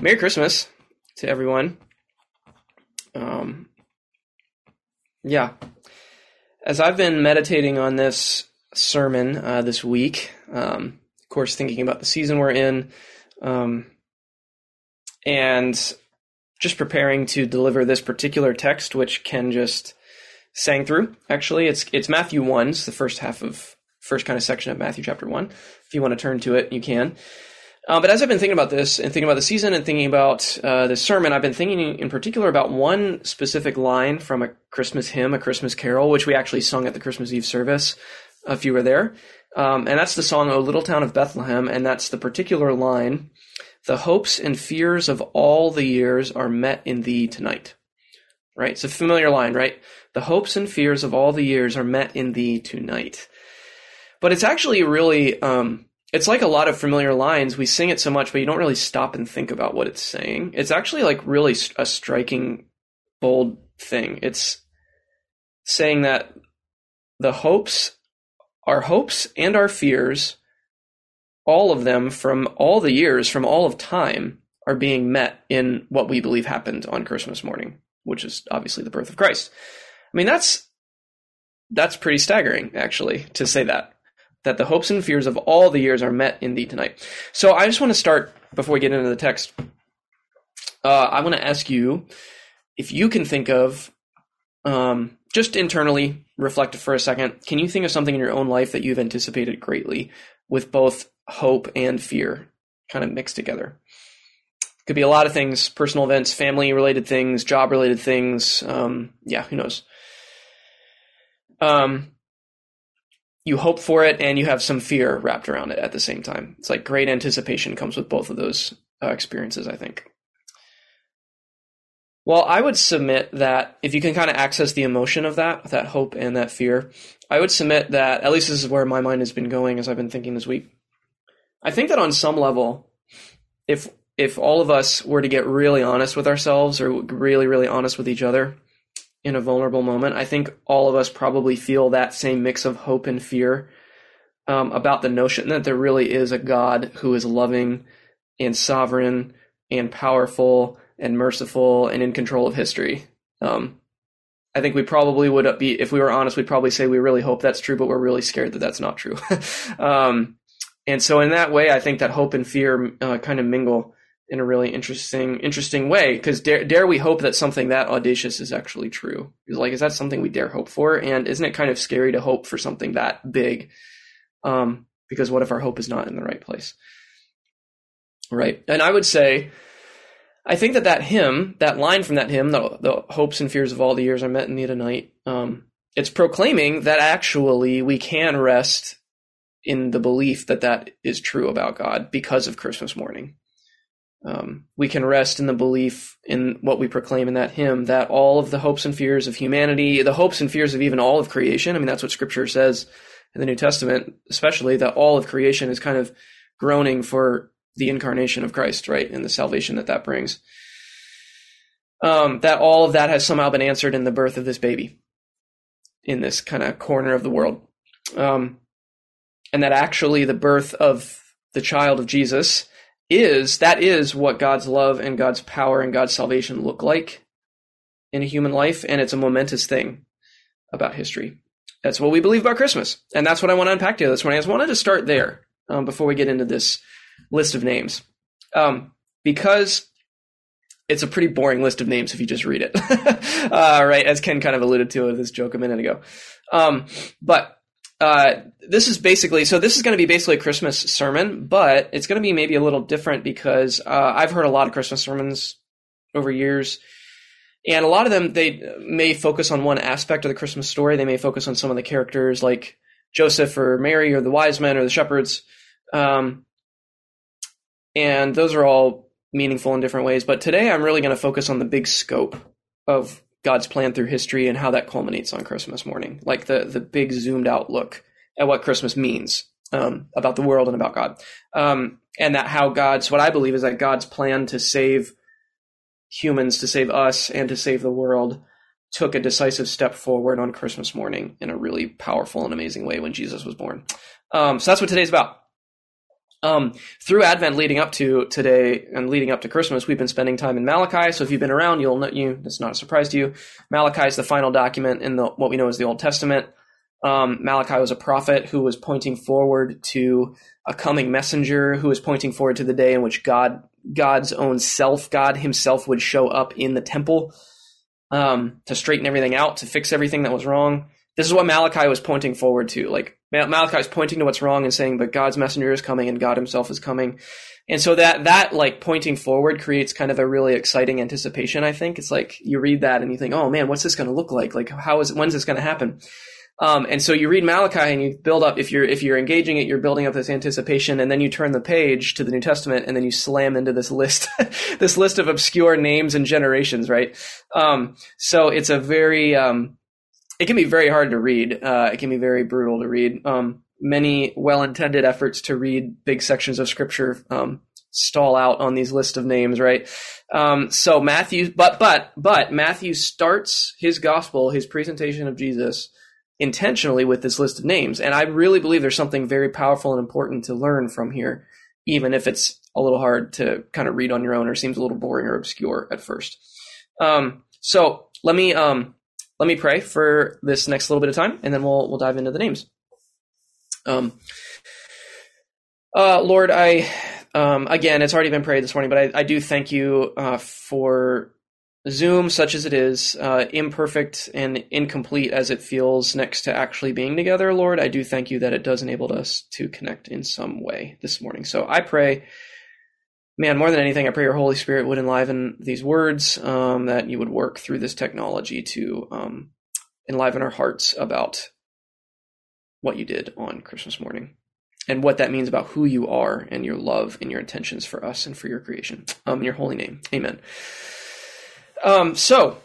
Merry Christmas to everyone. Um, yeah. As I've been meditating on this sermon uh, this week, um, of course, thinking about the season we're in, um, and just preparing to deliver this particular text, which Ken just sang through. Actually, it's it's Matthew one, it's the first half of first kind of section of Matthew chapter one. If you want to turn to it, you can. Uh, but as I've been thinking about this and thinking about the season and thinking about uh, the sermon, I've been thinking in particular about one specific line from a Christmas hymn, a Christmas carol, which we actually sung at the Christmas Eve service if you were there. Um, and that's the song, O Little Town of Bethlehem. And that's the particular line The hopes and fears of all the years are met in thee tonight. Right? It's a familiar line, right? The hopes and fears of all the years are met in thee tonight. But it's actually really. Um, it's like a lot of familiar lines. We sing it so much, but you don't really stop and think about what it's saying. It's actually like really a striking, bold thing. It's saying that the hopes, our hopes and our fears, all of them from all the years, from all of time, are being met in what we believe happened on Christmas morning, which is obviously the birth of Christ. I mean, that's that's pretty staggering, actually, to say that that the hopes and fears of all the years are met in thee tonight. So I just want to start before we get into the text. Uh, I want to ask you if you can think of, um, just internally reflect for a second. Can you think of something in your own life that you've anticipated greatly with both hope and fear kind of mixed together? Could be a lot of things personal events, family related things, job related things. Um, yeah, who knows? Um, you hope for it and you have some fear wrapped around it at the same time. It's like great anticipation comes with both of those uh, experiences, I think. Well, I would submit that if you can kind of access the emotion of that, that hope and that fear, I would submit that, at least this is where my mind has been going as I've been thinking this week. I think that on some level, if if all of us were to get really honest with ourselves or really, really honest with each other, in a vulnerable moment. I think all of us probably feel that same mix of hope and fear um, about the notion that there really is a God who is loving and sovereign and powerful and merciful and in control of history. Um, I think we probably would be, if we were honest, we'd probably say we really hope that's true, but we're really scared that that's not true. um, and so, in that way, I think that hope and fear uh, kind of mingle in a really interesting interesting way because dare, dare we hope that something that audacious is actually true? Is like is that something we dare hope for? And isn't it kind of scary to hope for something that big um, because what if our hope is not in the right place? Right. And i would say i think that that hymn that line from that hymn the, the hopes and fears of all the years are met in thee tonight um, it's proclaiming that actually we can rest in the belief that that is true about god because of christmas morning um, we can rest in the belief in what we proclaim in that hymn that all of the hopes and fears of humanity, the hopes and fears of even all of creation, I mean, that's what scripture says in the New Testament, especially that all of creation is kind of groaning for the incarnation of Christ, right? And the salvation that that brings. Um, that all of that has somehow been answered in the birth of this baby in this kind of corner of the world. Um, and that actually the birth of the child of Jesus is that is what God's love and God's power and God's salvation look like in a human life, and it's a momentous thing about history. That's what we believe about Christmas, and that's what I want to unpack here this morning. I just wanted to start there um, before we get into this list of names, um, because it's a pretty boring list of names if you just read it, uh, right? As Ken kind of alluded to with this joke a minute ago, um, but uh, this is basically so this is going to be basically a Christmas sermon, but it's going to be maybe a little different because uh, I've heard a lot of Christmas sermons over years, and a lot of them they may focus on one aspect of the Christmas story. They may focus on some of the characters like Joseph or Mary or the wise men or the shepherds, um, and those are all meaningful in different ways. But today I'm really going to focus on the big scope of God's plan through history and how that culminates on Christmas morning, like the the big zoomed out look at what Christmas means um, about the world and about God, um, and that how God's what I believe is that God's plan to save humans, to save us, and to save the world took a decisive step forward on Christmas morning in a really powerful and amazing way when Jesus was born. Um, so that's what today's about. Um, through Advent leading up to today and leading up to Christmas, we've been spending time in Malachi. So if you've been around, you'll know you. That's not a surprise to you. Malachi is the final document in the what we know as the Old Testament. Um, Malachi was a prophet who was pointing forward to a coming messenger, who was pointing forward to the day in which God, God's own self, God Himself, would show up in the temple um, to straighten everything out, to fix everything that was wrong. This is what Malachi was pointing forward to. Like Malachi is pointing to what's wrong and saying, "But God's messenger is coming, and God Himself is coming." And so that that like pointing forward creates kind of a really exciting anticipation. I think it's like you read that and you think, "Oh man, what's this going to look like? Like how is when's this going to happen?" Um, and so you read Malachi and you build up if you're if you're engaging it, you're building up this anticipation, and then you turn the page to the New Testament, and then you slam into this list, this list of obscure names and generations, right? Um, so it's a very um, it can be very hard to read. Uh, it can be very brutal to read. Um, many well-intended efforts to read big sections of Scripture um, stall out on these list of names, right? Um, so Matthew, but but but Matthew starts his gospel, his presentation of Jesus intentionally with this list of names. And I really believe there's something very powerful and important to learn from here, even if it's a little hard to kind of read on your own or seems a little boring or obscure at first. Um, so let me um, let me pray for this next little bit of time, and then we'll we'll dive into the names. Um, uh, Lord, I um, again, it's already been prayed this morning, but I, I do thank you uh, for Zoom, such as it is, uh, imperfect and incomplete as it feels next to actually being together, Lord, I do thank you that it does enable us to connect in some way this morning. So I pray, man, more than anything, I pray your Holy Spirit would enliven these words, um, that you would work through this technology to um, enliven our hearts about what you did on Christmas morning and what that means about who you are and your love and your intentions for us and for your creation. Um, in your holy name. Amen. Um, so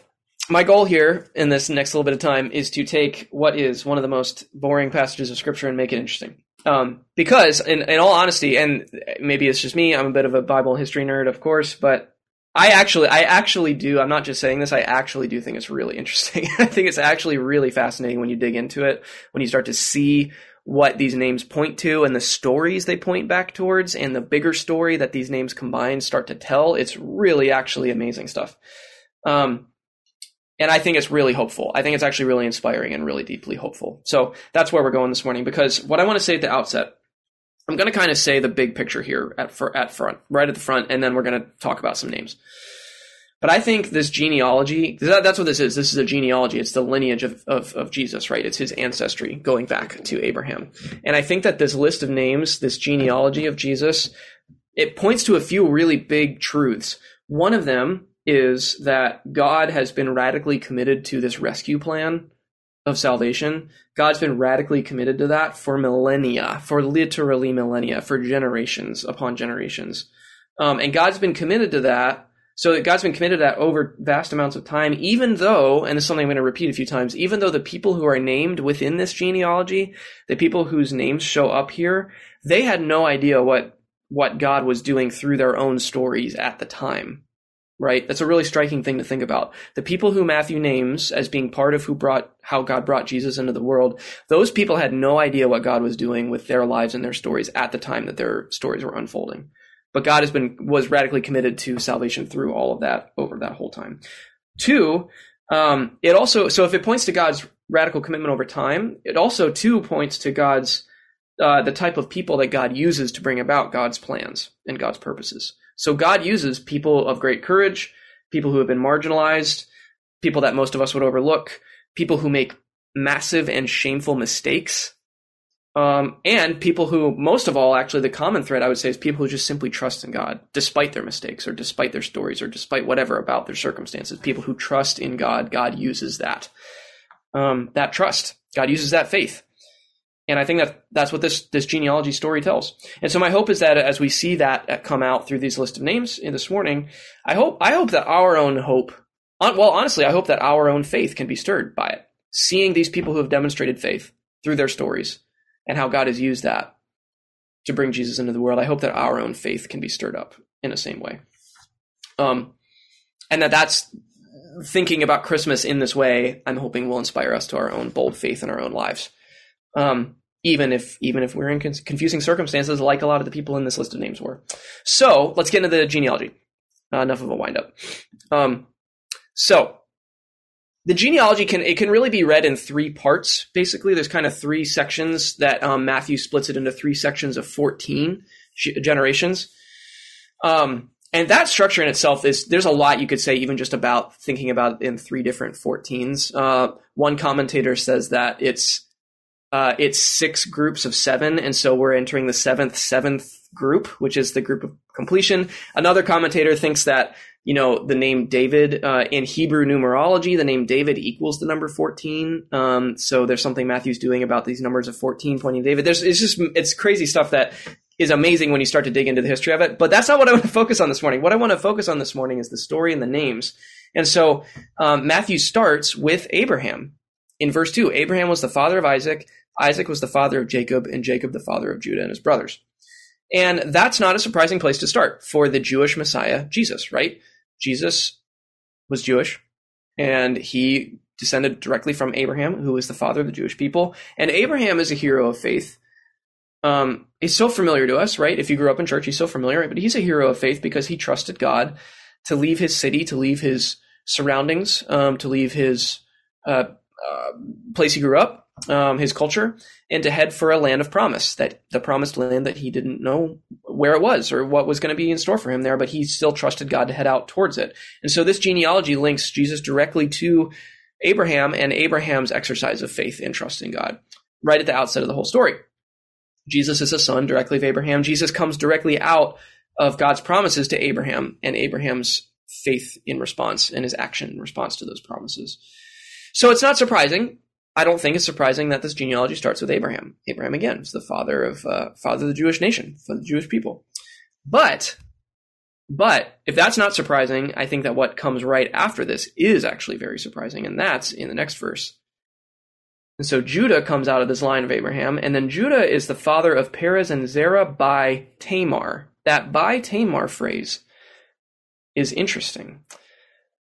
my goal here in this next little bit of time is to take what is one of the most boring passages of scripture and make it interesting. Um, because in, in all honesty, and maybe it's just me, I'm a bit of a Bible history nerd, of course, but I actually, I actually do. I'm not just saying this. I actually do think it's really interesting. I think it's actually really fascinating when you dig into it, when you start to see what these names point to and the stories they point back towards and the bigger story that these names combined start to tell. It's really actually amazing stuff. Um, and I think it's really hopeful. I think it's actually really inspiring and really deeply hopeful. So that's where we're going this morning because what I want to say at the outset, I'm going to kind of say the big picture here at, for, at front, right at the front, and then we're going to talk about some names. But I think this genealogy, that, that's what this is. This is a genealogy. It's the lineage of, of, of, Jesus, right? It's his ancestry going back to Abraham. And I think that this list of names, this genealogy of Jesus, it points to a few really big truths. One of them is that God has been radically committed to this rescue plan of salvation. God's been radically committed to that for millennia, for literally millennia, for generations upon generations. Um, and God's been committed to that. So God's been committed to that over vast amounts of time, even though, and this is something I'm going to repeat a few times, even though the people who are named within this genealogy, the people whose names show up here, they had no idea what, what God was doing through their own stories at the time right? That's a really striking thing to think about. The people who Matthew names as being part of who brought how God brought Jesus into the world, those people had no idea what God was doing with their lives and their stories at the time that their stories were unfolding. But God has been was radically committed to salvation through all of that over that whole time. Two, um, it also so if it points to God's radical commitment over time, it also too points to God's uh, the type of people that God uses to bring about God's plans and God's purposes. So God uses people of great courage, people who have been marginalized, people that most of us would overlook, people who make massive and shameful mistakes, um, and people who, most of all, actually, the common thread I would say is people who just simply trust in God, despite their mistakes or despite their stories or despite whatever about their circumstances. People who trust in God, God uses that. Um, that trust. God uses that faith. And I think that that's what this this genealogy story tells. And so my hope is that as we see that come out through these list of names in this morning, I hope I hope that our own hope, well, honestly, I hope that our own faith can be stirred by it. Seeing these people who have demonstrated faith through their stories and how God has used that to bring Jesus into the world, I hope that our own faith can be stirred up in the same way. Um, and that that's thinking about Christmas in this way. I'm hoping will inspire us to our own bold faith in our own lives. Um, even if even if we're in confusing circumstances, like a lot of the people in this list of names were. So let's get into the genealogy. Uh, enough of a wind up. Um, so the genealogy can it can really be read in three parts. Basically, there's kind of three sections that um, Matthew splits it into three sections of fourteen generations. Um, and that structure in itself is there's a lot you could say even just about thinking about in three different 14s. Uh, one commentator says that it's uh, it's six groups of seven, and so we're entering the seventh seventh group, which is the group of completion. Another commentator thinks that you know the name David uh, in Hebrew numerology, the name David equals the number fourteen. Um, so there's something Matthew's doing about these numbers of fourteen pointing to David. There's it's just it's crazy stuff that is amazing when you start to dig into the history of it. But that's not what I want to focus on this morning. What I want to focus on this morning is the story and the names. And so um, Matthew starts with Abraham in verse 2. Abraham was the father of Isaac, Isaac was the father of Jacob, and Jacob the father of Judah and his brothers. And that's not a surprising place to start for the Jewish Messiah, Jesus, right? Jesus was Jewish, and he descended directly from Abraham, who was the father of the Jewish people. And Abraham is a hero of faith um, he's so familiar to us, right? If you grew up in church, he's so familiar? But he's a hero of faith because he trusted God to leave his city, to leave his surroundings, um, to leave his uh, uh, place he grew up, um, his culture, and to head for a land of promise, that the promised land that he didn't know where it was or what was going to be in store for him there, but he still trusted God to head out towards it. And so this genealogy links Jesus directly to Abraham and Abraham's exercise of faith and trust in God right at the outset of the whole story. Jesus is a son directly of Abraham. Jesus comes directly out of God's promises to Abraham and Abraham's faith in response and his action in response to those promises. So it's not surprising. I don't think it's surprising that this genealogy starts with Abraham. Abraham again is the father of uh, father of the Jewish nation, for the Jewish people. But but if that's not surprising, I think that what comes right after this is actually very surprising, and that's in the next verse. And so Judah comes out of this line of Abraham, and then Judah is the father of Perez and Zerah by Tamar. That by Tamar phrase is interesting.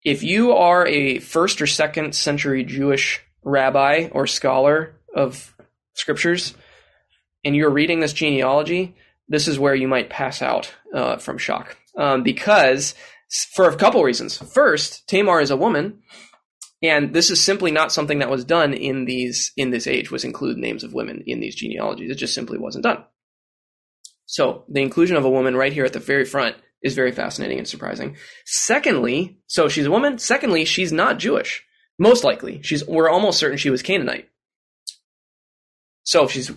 If you are a first or second century Jewish rabbi or scholar of scriptures, and you're reading this genealogy, this is where you might pass out uh, from shock. Um, because, for a couple reasons. First, Tamar is a woman, and this is simply not something that was done in these in this age was include names of women in these genealogies. It just simply wasn't done. So the inclusion of a woman right here at the very front is very fascinating and surprising. Secondly, so she's a woman. Secondly, she's not Jewish. Most likely, she's we're almost certain she was Canaanite. So she's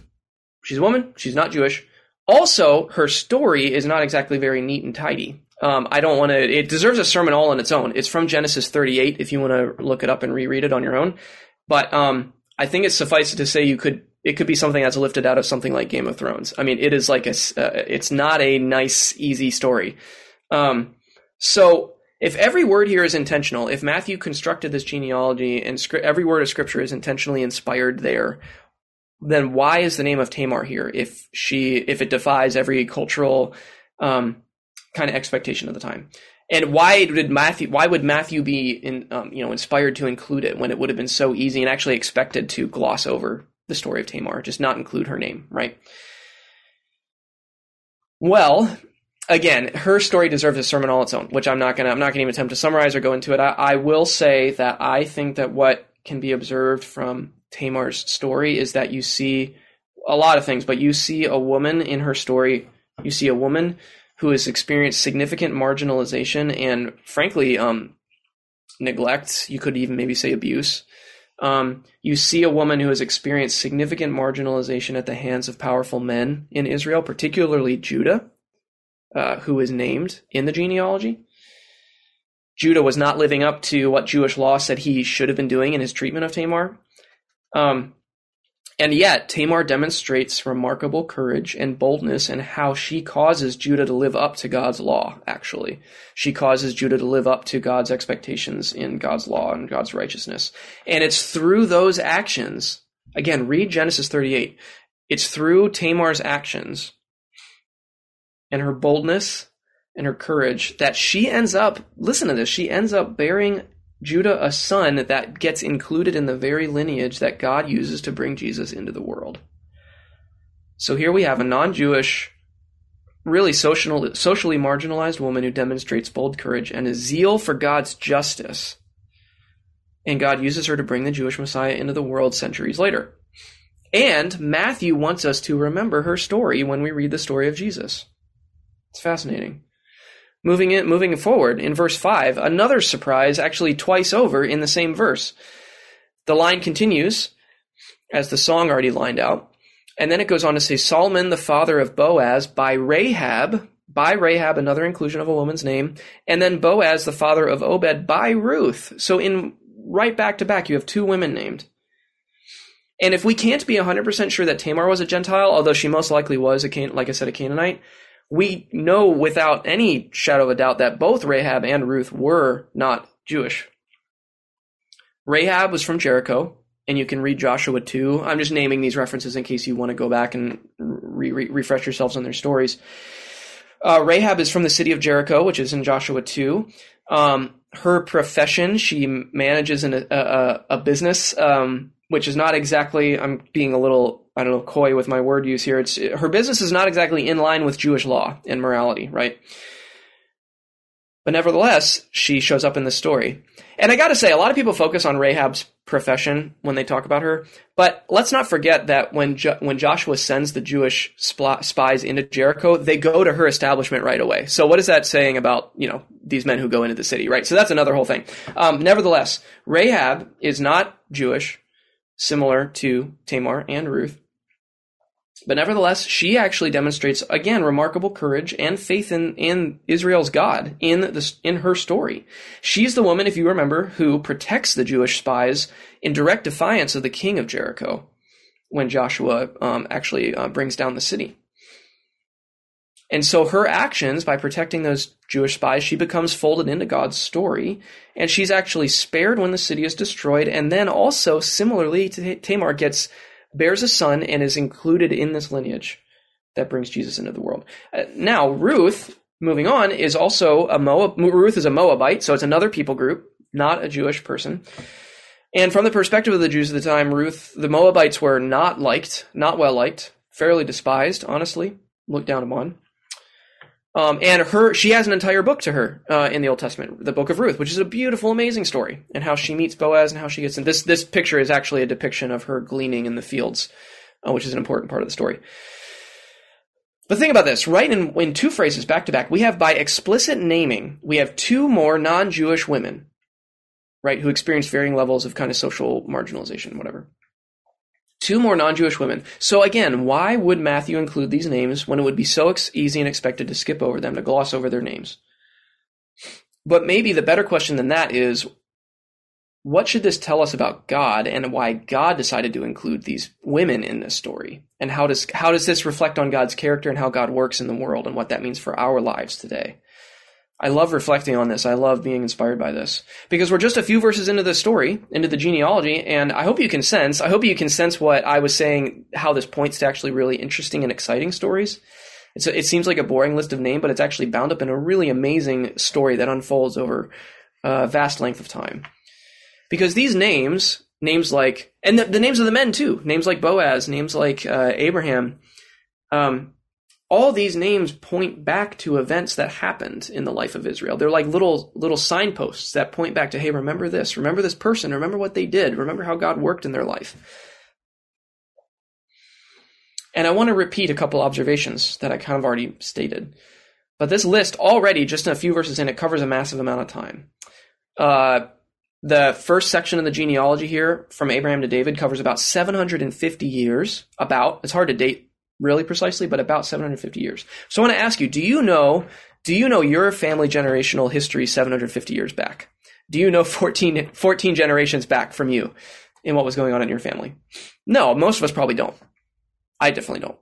she's a woman. She's not Jewish. Also, her story is not exactly very neat and tidy. Um, I don't want to. It deserves a sermon all on its own. It's from Genesis 38. If you want to look it up and reread it on your own, but um, I think it's suffice to say you could. It could be something that's lifted out of something like Game of Thrones. I mean, it is like a. Uh, it's not a nice, easy story. Um, so if every word here is intentional, if Matthew constructed this genealogy and scri- every word of scripture is intentionally inspired there, then why is the name of Tamar here? If she, if it defies every cultural um, kind of expectation of the time. And why did Matthew? Why would Matthew be in, um, you know, inspired to include it when it would have been so easy and actually expected to gloss over the story of Tamar, just not include her name, right? Well, again, her story deserves a sermon all its own, which I'm not gonna. I'm not gonna even attempt to summarize or go into it. I, I will say that I think that what can be observed from Tamar's story is that you see a lot of things, but you see a woman in her story. You see a woman who has experienced significant marginalization and, frankly, um, neglect. You could even maybe say abuse. Um, you see a woman who has experienced significant marginalization at the hands of powerful men in Israel, particularly Judah, uh, who is named in the genealogy. Judah was not living up to what Jewish law said he should have been doing in his treatment of Tamar. Um, and yet, Tamar demonstrates remarkable courage and boldness in how she causes Judah to live up to God's law, actually. She causes Judah to live up to God's expectations in God's law and God's righteousness. And it's through those actions, again, read Genesis 38. It's through Tamar's actions and her boldness and her courage that she ends up, listen to this, she ends up bearing Judah a son that gets included in the very lineage that God uses to bring Jesus into the world. So here we have a non-Jewish, really social, socially marginalized woman who demonstrates bold courage and a zeal for God's justice. And God uses her to bring the Jewish Messiah into the world centuries later. And Matthew wants us to remember her story when we read the story of Jesus. It's fascinating. Moving it, moving forward in verse five, another surprise, actually twice over in the same verse. The line continues, as the song already lined out, and then it goes on to say Salmon, the father of Boaz, by Rahab, by Rahab, another inclusion of a woman's name, and then Boaz, the father of Obed, by Ruth. So in right back to back, you have two women named. And if we can't be 100% sure that Tamar was a Gentile, although she most likely was, a Can- like I said, a Canaanite, we know without any shadow of a doubt that both Rahab and Ruth were not Jewish. Rahab was from Jericho, and you can read Joshua 2. I'm just naming these references in case you want to go back and re- re- refresh yourselves on their stories. Uh, Rahab is from the city of Jericho, which is in Joshua 2. Um, her profession, she manages an, a, a, business um, which is not exactly I'm being a little I don't know coy with my word use here. It's her business is not exactly in line with Jewish law and morality, right? But nevertheless, she shows up in the story. And I got to say, a lot of people focus on Rahab's profession when they talk about her. But let's not forget that when jo- when Joshua sends the Jewish spies into Jericho, they go to her establishment right away. So what is that saying about you know these men who go into the city, right? So that's another whole thing. Um, nevertheless, Rahab is not Jewish similar to Tamar and Ruth. But nevertheless, she actually demonstrates again remarkable courage and faith in, in Israel's God in this in her story. She's the woman, if you remember, who protects the Jewish spies in direct defiance of the king of Jericho when Joshua um, actually uh, brings down the city. And so her actions, by protecting those Jewish spies, she becomes folded into God's story, and she's actually spared when the city is destroyed, and then also, similarly, Tamar gets bears a son and is included in this lineage that brings Jesus into the world. Uh, now, Ruth, moving on, is also a Moab. Ruth is a Moabite, so it's another people group, not a Jewish person. And from the perspective of the Jews at the time, Ruth, the Moabites were not liked, not well liked, fairly despised, honestly, looked down upon. Um, and her, she has an entire book to her uh, in the Old Testament, the Book of Ruth, which is a beautiful, amazing story, and how she meets Boaz and how she gets in. This this picture is actually a depiction of her gleaning in the fields, uh, which is an important part of the story. But think about this, right? In, in two phrases back to back, we have by explicit naming, we have two more non-Jewish women, right, who experience varying levels of kind of social marginalization, whatever. Two more non Jewish women. So again, why would Matthew include these names when it would be so ex- easy and expected to skip over them, to gloss over their names? But maybe the better question than that is what should this tell us about God and why God decided to include these women in this story? And how does how does this reflect on God's character and how God works in the world and what that means for our lives today? I love reflecting on this. I love being inspired by this because we're just a few verses into the story, into the genealogy, and I hope you can sense, I hope you can sense what I was saying, how this points to actually really interesting and exciting stories. A, it seems like a boring list of names, but it's actually bound up in a really amazing story that unfolds over a vast length of time. Because these names, names like, and the, the names of the men too, names like Boaz, names like uh, Abraham, um, all these names point back to events that happened in the life of Israel. They're like little little signposts that point back to, hey, remember this, remember this person, remember what they did, remember how God worked in their life. And I want to repeat a couple observations that I kind of already stated. But this list already, just in a few verses in, it covers a massive amount of time. Uh, the first section of the genealogy here, from Abraham to David, covers about 750 years. About, it's hard to date really precisely, but about 750 years. So I want to ask you, do you know, do you know your family generational history 750 years back? Do you know 14, 14 generations back from you in what was going on in your family? No, most of us probably don't. I definitely don't.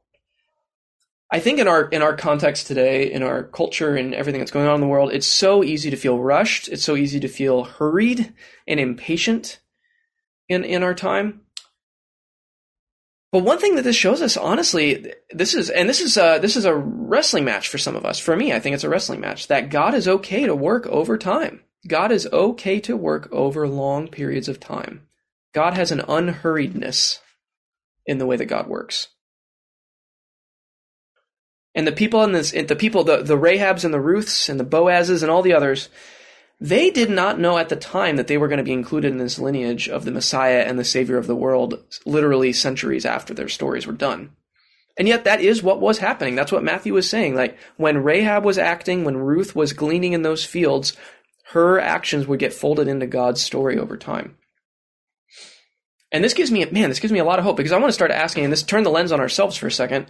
I think in our in our context today, in our culture and everything that's going on in the world, it's so easy to feel rushed. It's so easy to feel hurried and impatient in in our time. But one thing that this shows us, honestly, this is, and this is, a, this is a wrestling match for some of us. For me, I think it's a wrestling match that God is okay to work over time. God is okay to work over long periods of time. God has an unhurriedness in the way that God works. And the people in this, the people, the, the Rahabs and the Ruths and the Boazes and all the others, they did not know at the time that they were going to be included in this lineage of the Messiah and the Savior of the world literally centuries after their stories were done. And yet that is what was happening. That's what Matthew was saying. Like when Rahab was acting, when Ruth was gleaning in those fields, her actions would get folded into God's story over time. And this gives me, man, this gives me a lot of hope because I want to start asking, and this turn the lens on ourselves for a second.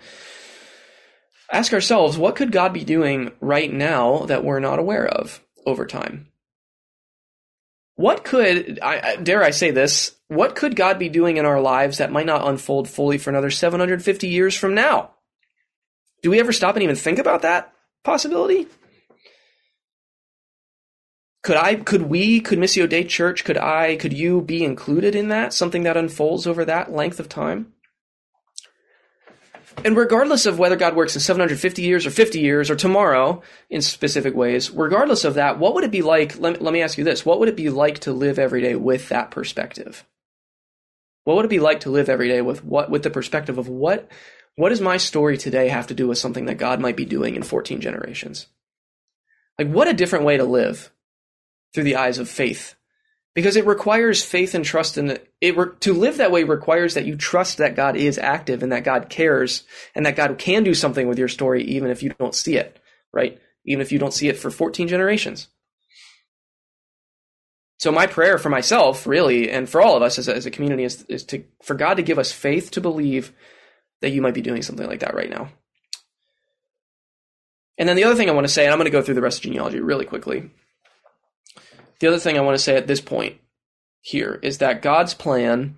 Ask ourselves, what could God be doing right now that we're not aware of over time? What could, I, dare I say this, what could God be doing in our lives that might not unfold fully for another 750 years from now? Do we ever stop and even think about that possibility? Could I, could we, could Missio Dei Church, could I, could you be included in that? Something that unfolds over that length of time? And regardless of whether God works in 750 years or 50 years or tomorrow in specific ways, regardless of that, what would it be like? Let, let me ask you this. What would it be like to live every day with that perspective? What would it be like to live every day with what, with the perspective of what, what does my story today have to do with something that God might be doing in 14 generations? Like, what a different way to live through the eyes of faith because it requires faith and trust in it. it re- to live that way requires that you trust that God is active and that God cares and that God can do something with your story even if you don't see it, right? Even if you don't see it for 14 generations. So my prayer for myself, really, and for all of us as a, as a community, is, is to for God to give us faith to believe that you might be doing something like that right now. And then the other thing I want to say, and I'm going to go through the rest of genealogy really quickly, the other thing I want to say at this point here is that God's plan,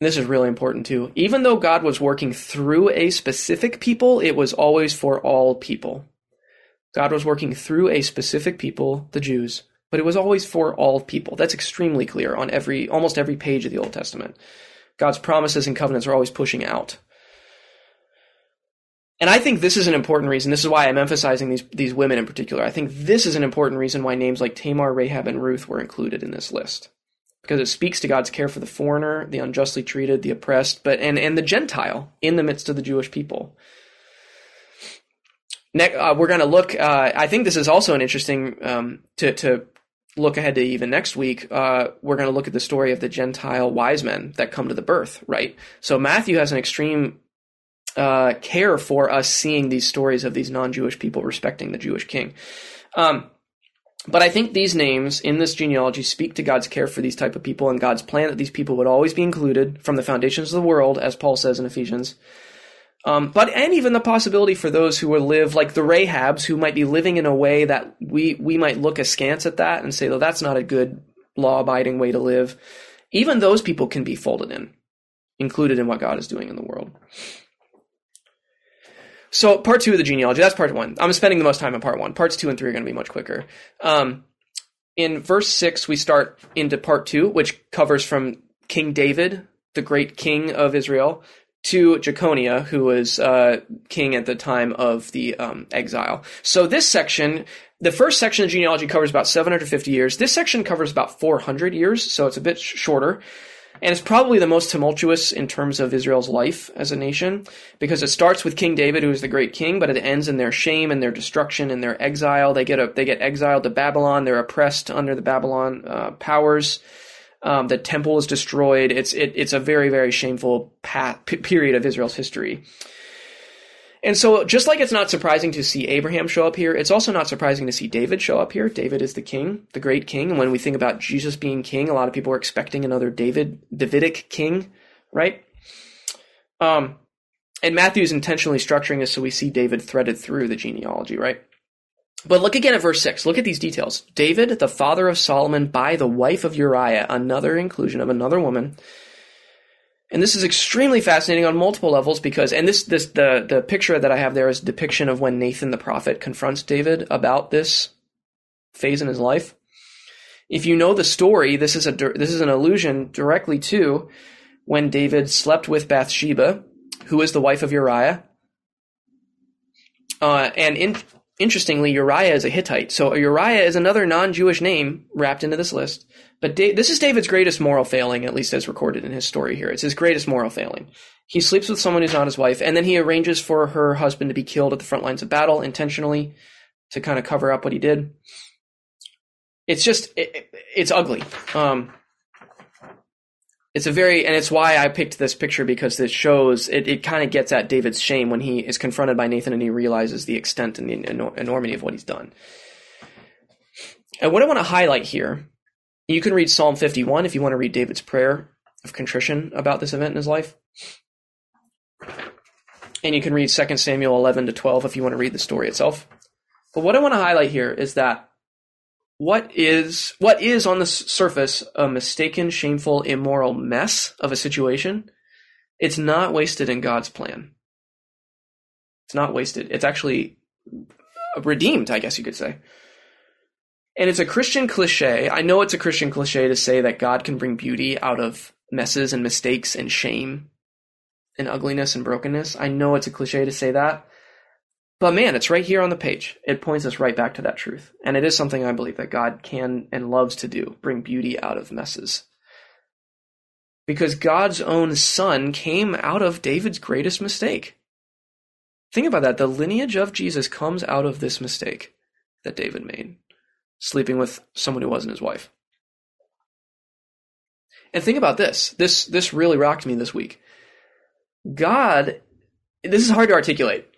this is really important too, even though God was working through a specific people, it was always for all people. God was working through a specific people, the Jews, but it was always for all people. That's extremely clear on every almost every page of the Old Testament. God's promises and covenants are always pushing out. And I think this is an important reason. This is why I'm emphasizing these these women in particular. I think this is an important reason why names like Tamar, Rahab, and Ruth were included in this list. Because it speaks to God's care for the foreigner, the unjustly treated, the oppressed, but and, and the Gentile in the midst of the Jewish people. Next, uh, we're going to look. Uh, I think this is also an interesting um, to to look ahead to even next week. Uh, we're going to look at the story of the Gentile wise men that come to the birth. Right. So Matthew has an extreme uh, care for us seeing these stories of these non-Jewish people respecting the Jewish king. Um, but I think these names in this genealogy speak to God's care for these type of people and God's plan that these people would always be included from the foundations of the world, as Paul says in Ephesians. Um, but and even the possibility for those who would live like the Rahabs, who might be living in a way that we we might look askance at that and say, "Well, that's not a good law-abiding way to live." Even those people can be folded in, included in what God is doing in the world. So part two of the genealogy, that's part one. I'm spending the most time on part one. Parts two and three are going to be much quicker. Um, in verse six, we start into part two, which covers from King David, the great king of Israel, to Jeconiah, who was uh, king at the time of the um, exile. So this section, the first section of genealogy covers about 750 years. This section covers about 400 years, so it's a bit shorter. And it's probably the most tumultuous in terms of Israel's life as a nation, because it starts with King David, who is the great king, but it ends in their shame and their destruction and their exile. They get a, they get exiled to Babylon. They're oppressed under the Babylon uh, powers. Um, the temple is destroyed. It's it, it's a very very shameful path, p- period of Israel's history. And so, just like it's not surprising to see Abraham show up here, it's also not surprising to see David show up here. David is the king, the great king. And when we think about Jesus being king, a lot of people are expecting another David, Davidic king, right? Um, and Matthew's intentionally structuring this so we see David threaded through the genealogy, right? But look again at verse 6. Look at these details. David, the father of Solomon, by the wife of Uriah, another inclusion of another woman, and this is extremely fascinating on multiple levels because, and this, this, the, the picture that I have there is depiction of when Nathan the prophet confronts David about this phase in his life. If you know the story, this is a, this is an allusion directly to when David slept with Bathsheba, who is the wife of Uriah. Uh, and in, interestingly, Uriah is a Hittite. So Uriah is another non-Jewish name wrapped into this list. But da- this is David's greatest moral failing, at least as recorded in his story here. It's his greatest moral failing. He sleeps with someone who's not his wife, and then he arranges for her husband to be killed at the front lines of battle intentionally to kind of cover up what he did. It's just, it, it's ugly. Um, it's a very, and it's why I picked this picture because this shows, it, it kind of gets at David's shame when he is confronted by Nathan and he realizes the extent and the enormity of what he's done. And what I want to highlight here, you can read Psalm 51 if you want to read David's prayer of contrition about this event in his life. And you can read 2 Samuel 11 to 12 if you want to read the story itself. But what I want to highlight here is that what is what is on the surface a mistaken, shameful, immoral mess of a situation, it's not wasted in God's plan. It's not wasted. It's actually redeemed, I guess you could say. And it's a Christian cliche. I know it's a Christian cliche to say that God can bring beauty out of messes and mistakes and shame and ugliness and brokenness. I know it's a cliche to say that. But man, it's right here on the page. It points us right back to that truth. And it is something I believe that God can and loves to do bring beauty out of messes. Because God's own son came out of David's greatest mistake. Think about that. The lineage of Jesus comes out of this mistake that David made sleeping with someone who wasn't his wife. And think about this. This this really rocked me this week. God this is hard to articulate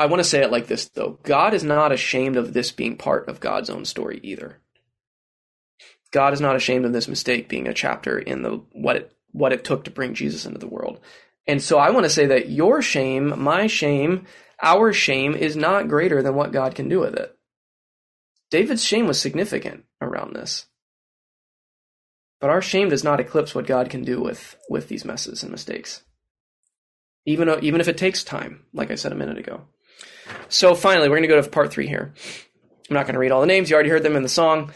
I want to say it like this though. God is not ashamed of this being part of God's own story either. God is not ashamed of this mistake being a chapter in the what it what it took to bring Jesus into the world. And so I want to say that your shame, my shame, our shame is not greater than what God can do with it. David's shame was significant around this. But our shame does not eclipse what God can do with, with these messes and mistakes. Even, even if it takes time, like I said a minute ago. So finally, we're going to go to part three here. I'm not going to read all the names. You already heard them in the song.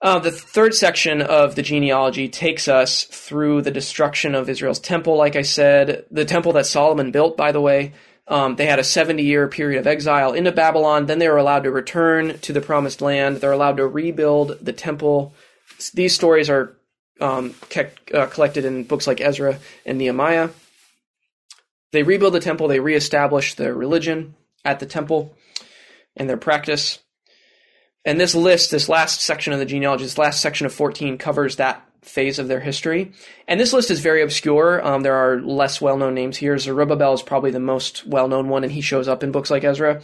Uh, the third section of the genealogy takes us through the destruction of Israel's temple, like I said, the temple that Solomon built, by the way. Um, they had a 70 year period of exile into Babylon. Then they were allowed to return to the promised land. They're allowed to rebuild the temple. These stories are um, kept, uh, collected in books like Ezra and Nehemiah. They rebuild the temple, they reestablish their religion at the temple and their practice. And this list, this last section of the genealogy, this last section of 14 covers that phase of their history. And this list is very obscure. Um, there are less well known names here. Zerubbabel is probably the most well known one, and he shows up in books like Ezra.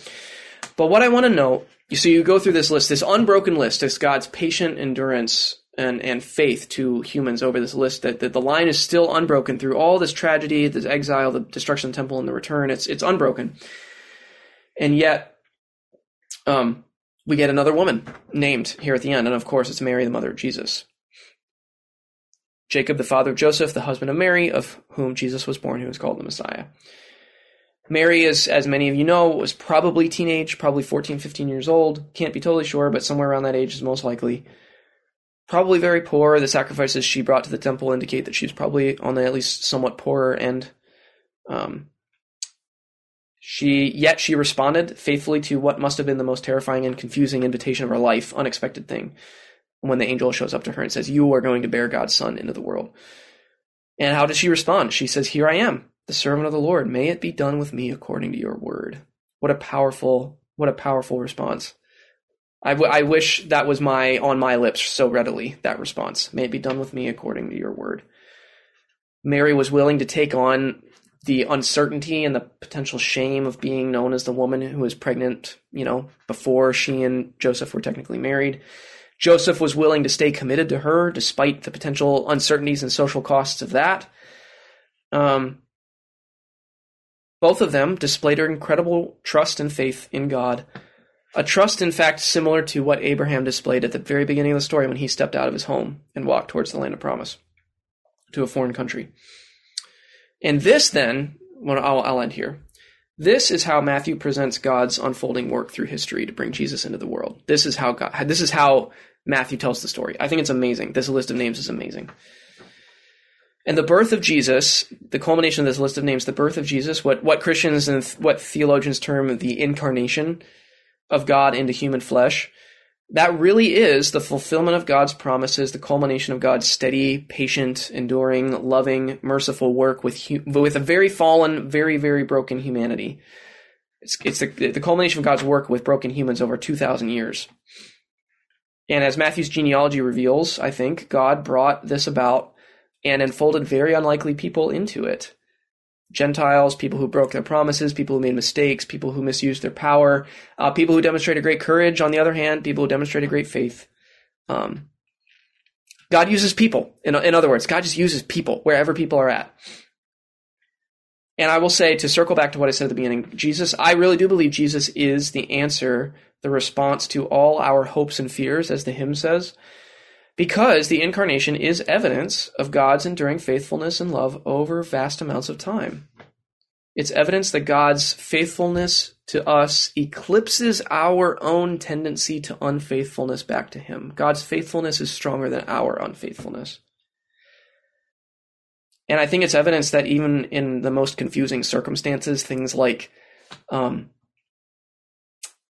But what I want to note, you see, you go through this list, this unbroken list, is God's patient endurance and, and faith to humans over this list that, that the line is still unbroken through all this tragedy, this exile, the destruction of the temple, and the return. It's it's unbroken, and yet, um, we get another woman named here at the end, and of course, it's Mary, the mother of Jesus. Jacob, the father of Joseph, the husband of Mary, of whom Jesus was born, who was called the Messiah. Mary is, as many of you know, was probably teenage, probably 14, 15 years old. Can't be totally sure, but somewhere around that age is most likely probably very poor. The sacrifices she brought to the temple indicate that she was probably on the at least somewhat poorer end. Um, she yet she responded faithfully to what must have been the most terrifying and confusing invitation of her life, unexpected thing, when the angel shows up to her and says, "You are going to bear God's son into the world." And how does she respond? She says, "Here I am, the servant of the Lord. May it be done with me according to your word." What a powerful, what a powerful response. I, w- I wish that was my on my lips so readily that response. May it be done with me according to your word. Mary was willing to take on the uncertainty and the potential shame of being known as the woman who was pregnant you know before she and joseph were technically married. Joseph was willing to stay committed to her despite the potential uncertainties and social costs of that. Um, both of them displayed their incredible trust and faith in god a trust, in fact, similar to what Abraham displayed at the very beginning of the story when he stepped out of his home and walked towards the land of promise to a foreign country. And this, then, I'll, I'll end here. This is how Matthew presents God's unfolding work through history to bring Jesus into the world. This is how God, this is how Matthew tells the story. I think it's amazing. This list of names is amazing. And the birth of Jesus, the culmination of this list of names, the birth of Jesus, what, what Christians and what theologians term the incarnation of God into human flesh, that really is the fulfillment of God's promises, the culmination of God's steady, patient, enduring, loving, merciful work with with a very fallen, very very broken humanity. It's it's the, the culmination of God's work with broken humans over two thousand years. And as Matthew's genealogy reveals, I think God brought this about and enfolded very unlikely people into it. Gentiles, people who broke their promises, people who made mistakes, people who misused their power, uh, people who demonstrated great courage, on the other hand, people who demonstrated great faith. Um, God uses people. In, in other words, God just uses people wherever people are at. And I will say, to circle back to what I said at the beginning, Jesus, I really do believe Jesus is the answer, the response to all our hopes and fears, as the hymn says because the incarnation is evidence of God's enduring faithfulness and love over vast amounts of time. It's evidence that God's faithfulness to us eclipses our own tendency to unfaithfulness back to Him. God's faithfulness is stronger than our unfaithfulness. And I think it's evidence that even in the most confusing circumstances, things like um,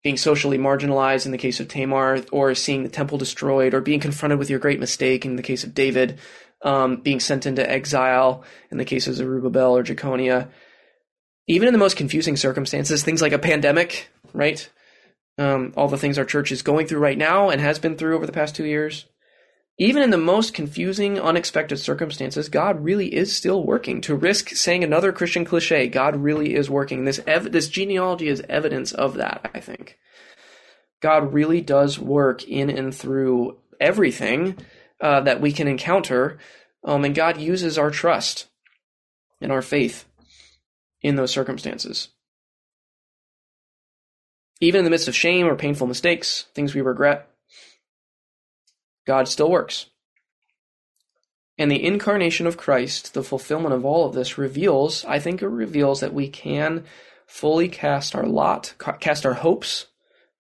being socially marginalized in the case of Tamar, or seeing the temple destroyed, or being confronted with your great mistake in the case of David, um, being sent into exile in the case of Zerubbabel or Jeconiah. Even in the most confusing circumstances, things like a pandemic, right? Um, all the things our church is going through right now and has been through over the past two years. Even in the most confusing, unexpected circumstances, God really is still working. To risk saying another Christian cliche, God really is working. This ev- this genealogy is evidence of that. I think God really does work in and through everything uh, that we can encounter, um, and God uses our trust and our faith in those circumstances. Even in the midst of shame or painful mistakes, things we regret, God still works. And the incarnation of Christ, the fulfillment of all of this, reveals, I think it reveals that we can fully cast our lot, cast our hopes,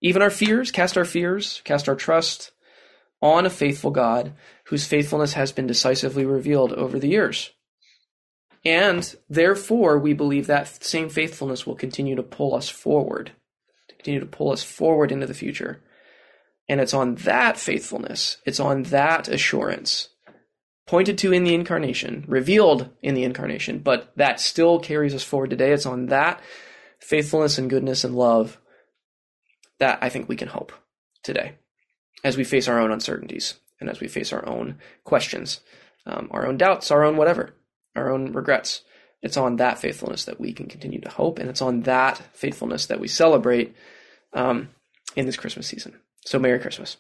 even our fears, cast our fears, cast our trust on a faithful God whose faithfulness has been decisively revealed over the years. And therefore, we believe that same faithfulness will continue to pull us forward, to continue to pull us forward into the future. And it's on that faithfulness, it's on that assurance, pointed to in the incarnation, revealed in the incarnation, but that still carries us forward today. It's on that faithfulness and goodness and love that I think we can hope today as we face our own uncertainties and as we face our own questions, um, our own doubts, our own whatever, our own regrets. It's on that faithfulness that we can continue to hope, and it's on that faithfulness that we celebrate um, in this Christmas season. So, Merry Christmas.